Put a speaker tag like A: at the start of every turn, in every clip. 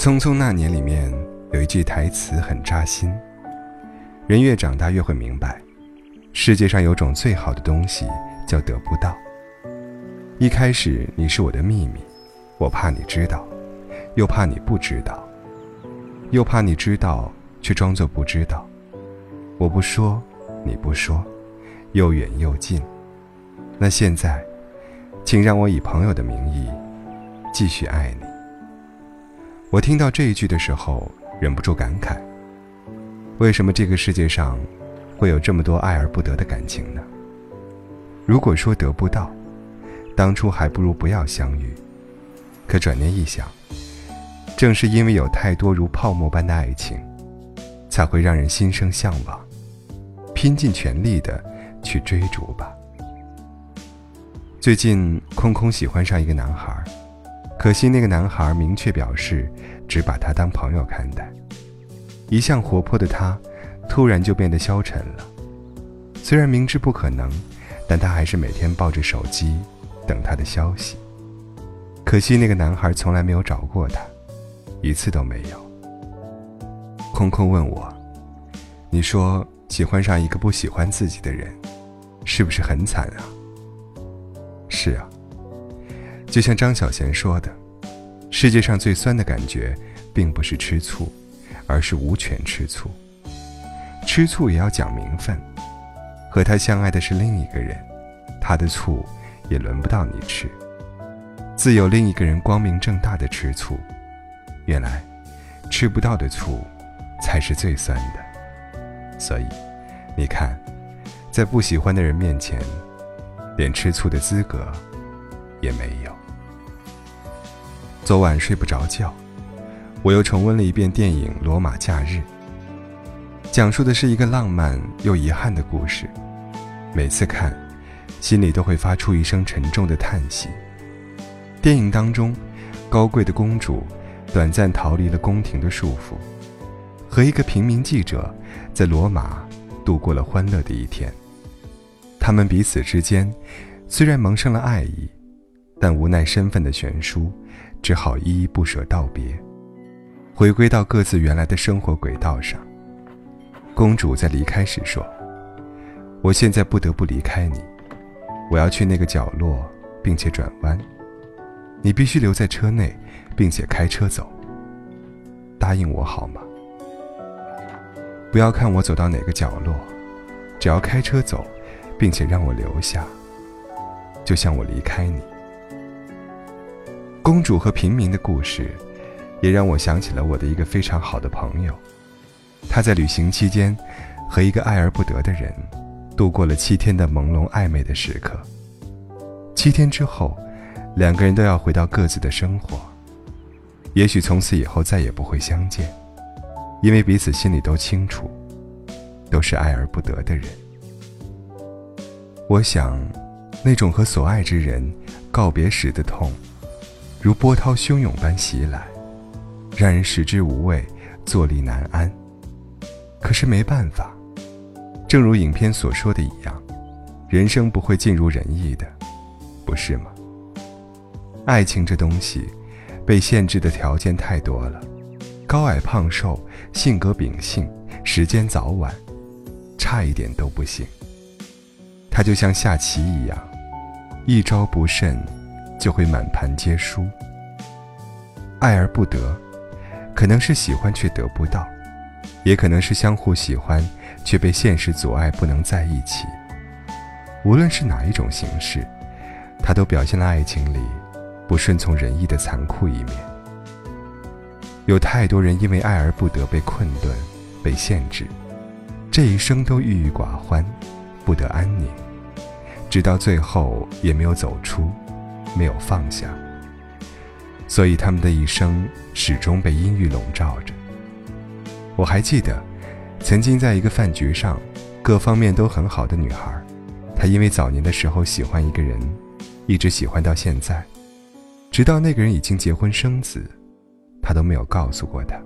A: 匆匆那年里面有一句台词很扎心：人越长大越会明白，世界上有种最好的东西叫得不到。一开始你是我的秘密，我怕你知道，又怕你不知道，又怕你知道却装作不知道。我不说，你不说，又远又近。那现在，请让我以朋友的名义继续爱你。我听到这一句的时候，忍不住感慨：为什么这个世界上会有这么多爱而不得的感情呢？如果说得不到，当初还不如不要相遇。可转念一想，正是因为有太多如泡沫般的爱情，才会让人心生向往，拼尽全力的去追逐吧。最近，空空喜欢上一个男孩，可惜那个男孩明确表示只把他当朋友看待。一向活泼的他，突然就变得消沉了。虽然明知不可能，但他还是每天抱着手机等他的消息。可惜那个男孩从来没有找过他，一次都没有。空空问我：“你说喜欢上一个不喜欢自己的人，是不是很惨啊？”是啊，就像张小娴说的，世界上最酸的感觉，并不是吃醋，而是无权吃醋。吃醋也要讲名分，和他相爱的是另一个人，他的醋也轮不到你吃。自有另一个人光明正大的吃醋，原来吃不到的醋，才是最酸的。所以，你看，在不喜欢的人面前。连吃醋的资格也没有。昨晚睡不着觉，我又重温了一遍电影《罗马假日》，讲述的是一个浪漫又遗憾的故事。每次看，心里都会发出一声沉重的叹息。电影当中，高贵的公主短暂逃离了宫廷的束缚，和一个平民记者在罗马度过了欢乐的一天。他们彼此之间虽然萌生了爱意，但无奈身份的悬殊，只好依依不舍道别，回归到各自原来的生活轨道上。公主在离开时说：“我现在不得不离开你，我要去那个角落，并且转弯。你必须留在车内，并且开车走。答应我好吗？不要看我走到哪个角落，只要开车走。”并且让我留下，就像我离开你。公主和平民的故事，也让我想起了我的一个非常好的朋友。他在旅行期间，和一个爱而不得的人，度过了七天的朦胧暧昧的时刻。七天之后，两个人都要回到各自的生活，也许从此以后再也不会相见，因为彼此心里都清楚，都是爱而不得的人。我想，那种和所爱之人告别时的痛，如波涛汹涌般袭来，让人食之无味，坐立难安。可是没办法，正如影片所说的一样，人生不会尽如人意的，不是吗？爱情这东西，被限制的条件太多了，高矮胖瘦、性格秉性、时间早晚，差一点都不行。它就像下棋一样，一招不慎，就会满盘皆输。爱而不得，可能是喜欢却得不到，也可能是相互喜欢却被现实阻碍不能在一起。无论是哪一种形式，它都表现了爱情里不顺从人意的残酷一面。有太多人因为爱而不得被困顿、被限制，这一生都郁郁寡欢。不得安宁，直到最后也没有走出，没有放下。所以他们的一生始终被阴郁笼罩着。我还记得，曾经在一个饭局上，各方面都很好的女孩，她因为早年的时候喜欢一个人，一直喜欢到现在，直到那个人已经结婚生子，她都没有告诉过他。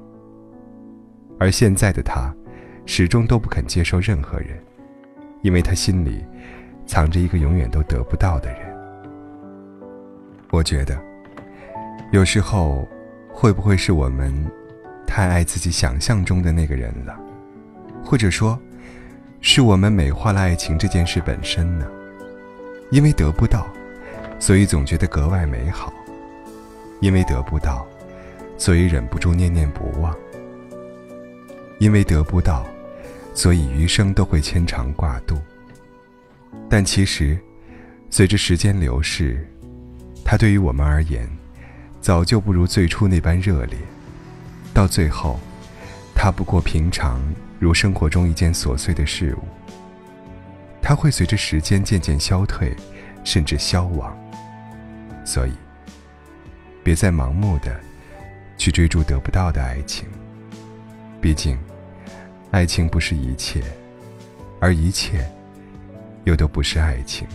A: 而现在的她，始终都不肯接受任何人。因为他心里藏着一个永远都得不到的人。我觉得，有时候会不会是我们太爱自己想象中的那个人了？或者说，是我们美化了爱情这件事本身呢？因为得不到，所以总觉得格外美好；因为得不到，所以忍不住念念不忘；因为得不到，所以余生都会牵肠挂肚。但其实，随着时间流逝，它对于我们而言，早就不如最初那般热烈。到最后，它不过平常如生活中一件琐碎的事物。它会随着时间渐渐消退，甚至消亡。所以，别再盲目的去追逐得不到的爱情。毕竟，爱情不是一切，而一切。又都不是爱情，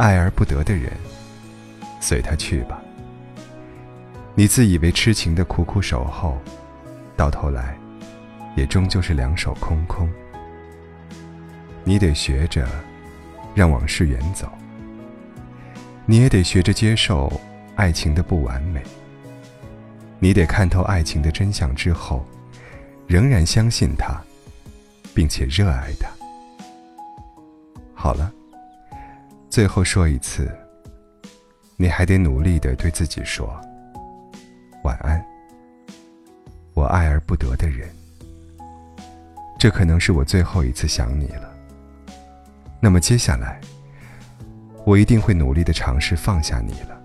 A: 爱而不得的人，随他去吧。你自以为痴情的苦苦守候，到头来，也终究是两手空空。你得学着让往事远走，你也得学着接受爱情的不完美。你得看透爱情的真相之后，仍然相信它，并且热爱它。好了，最后说一次，你还得努力的对自己说晚安。我爱而不得的人，这可能是我最后一次想你了。那么接下来，我一定会努力的尝试放下你了，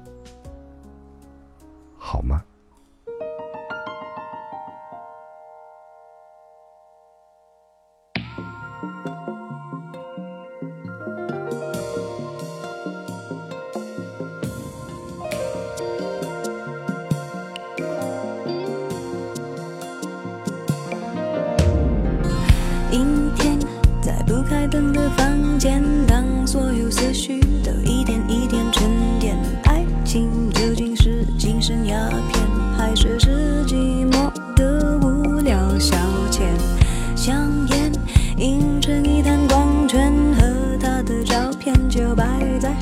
A: 好吗？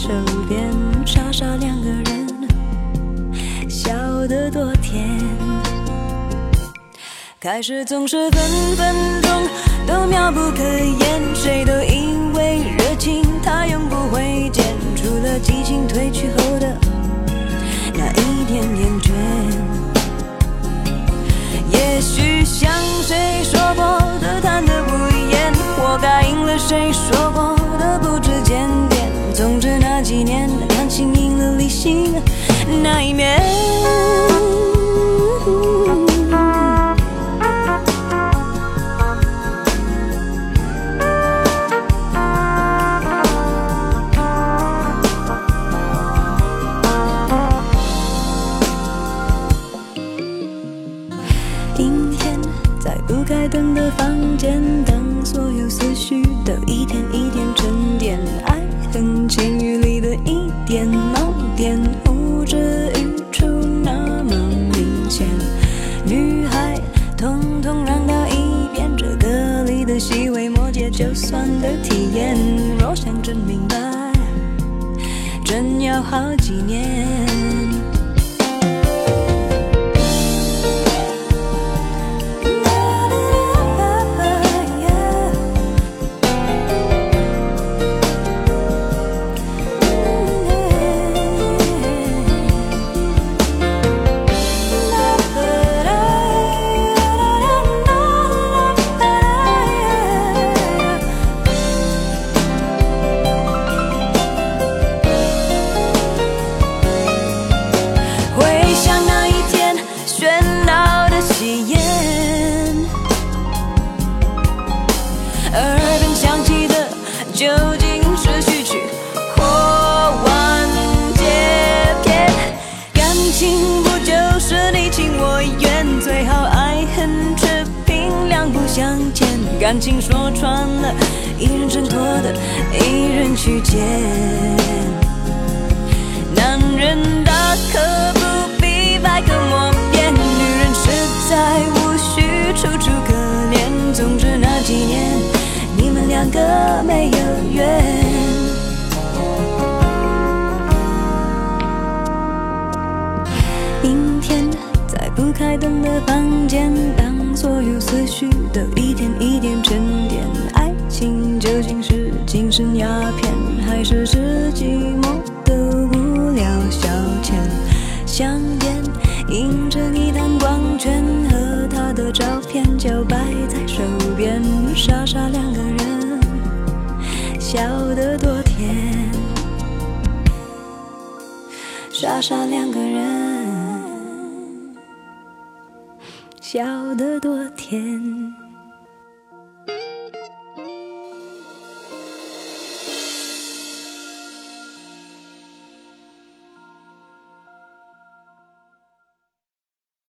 B: 身边，傻傻两个人，笑得多甜。开始总是分分钟都妙不可言，谁都以为热情它永不会减，除了激情褪去后的好几年。感情说穿了，一人挣脱的，一人去捡。男人大可不必百口莫辩，女人实在无需楚楚可怜。总之那几年，你们两个没有缘。阴天，在不开灯的房间，当所有思绪还是寂寞的无聊消遣？香烟映着一滩光圈，和他的照片就摆在手边，傻傻两个人，笑得多甜。傻傻两个人，笑得多甜。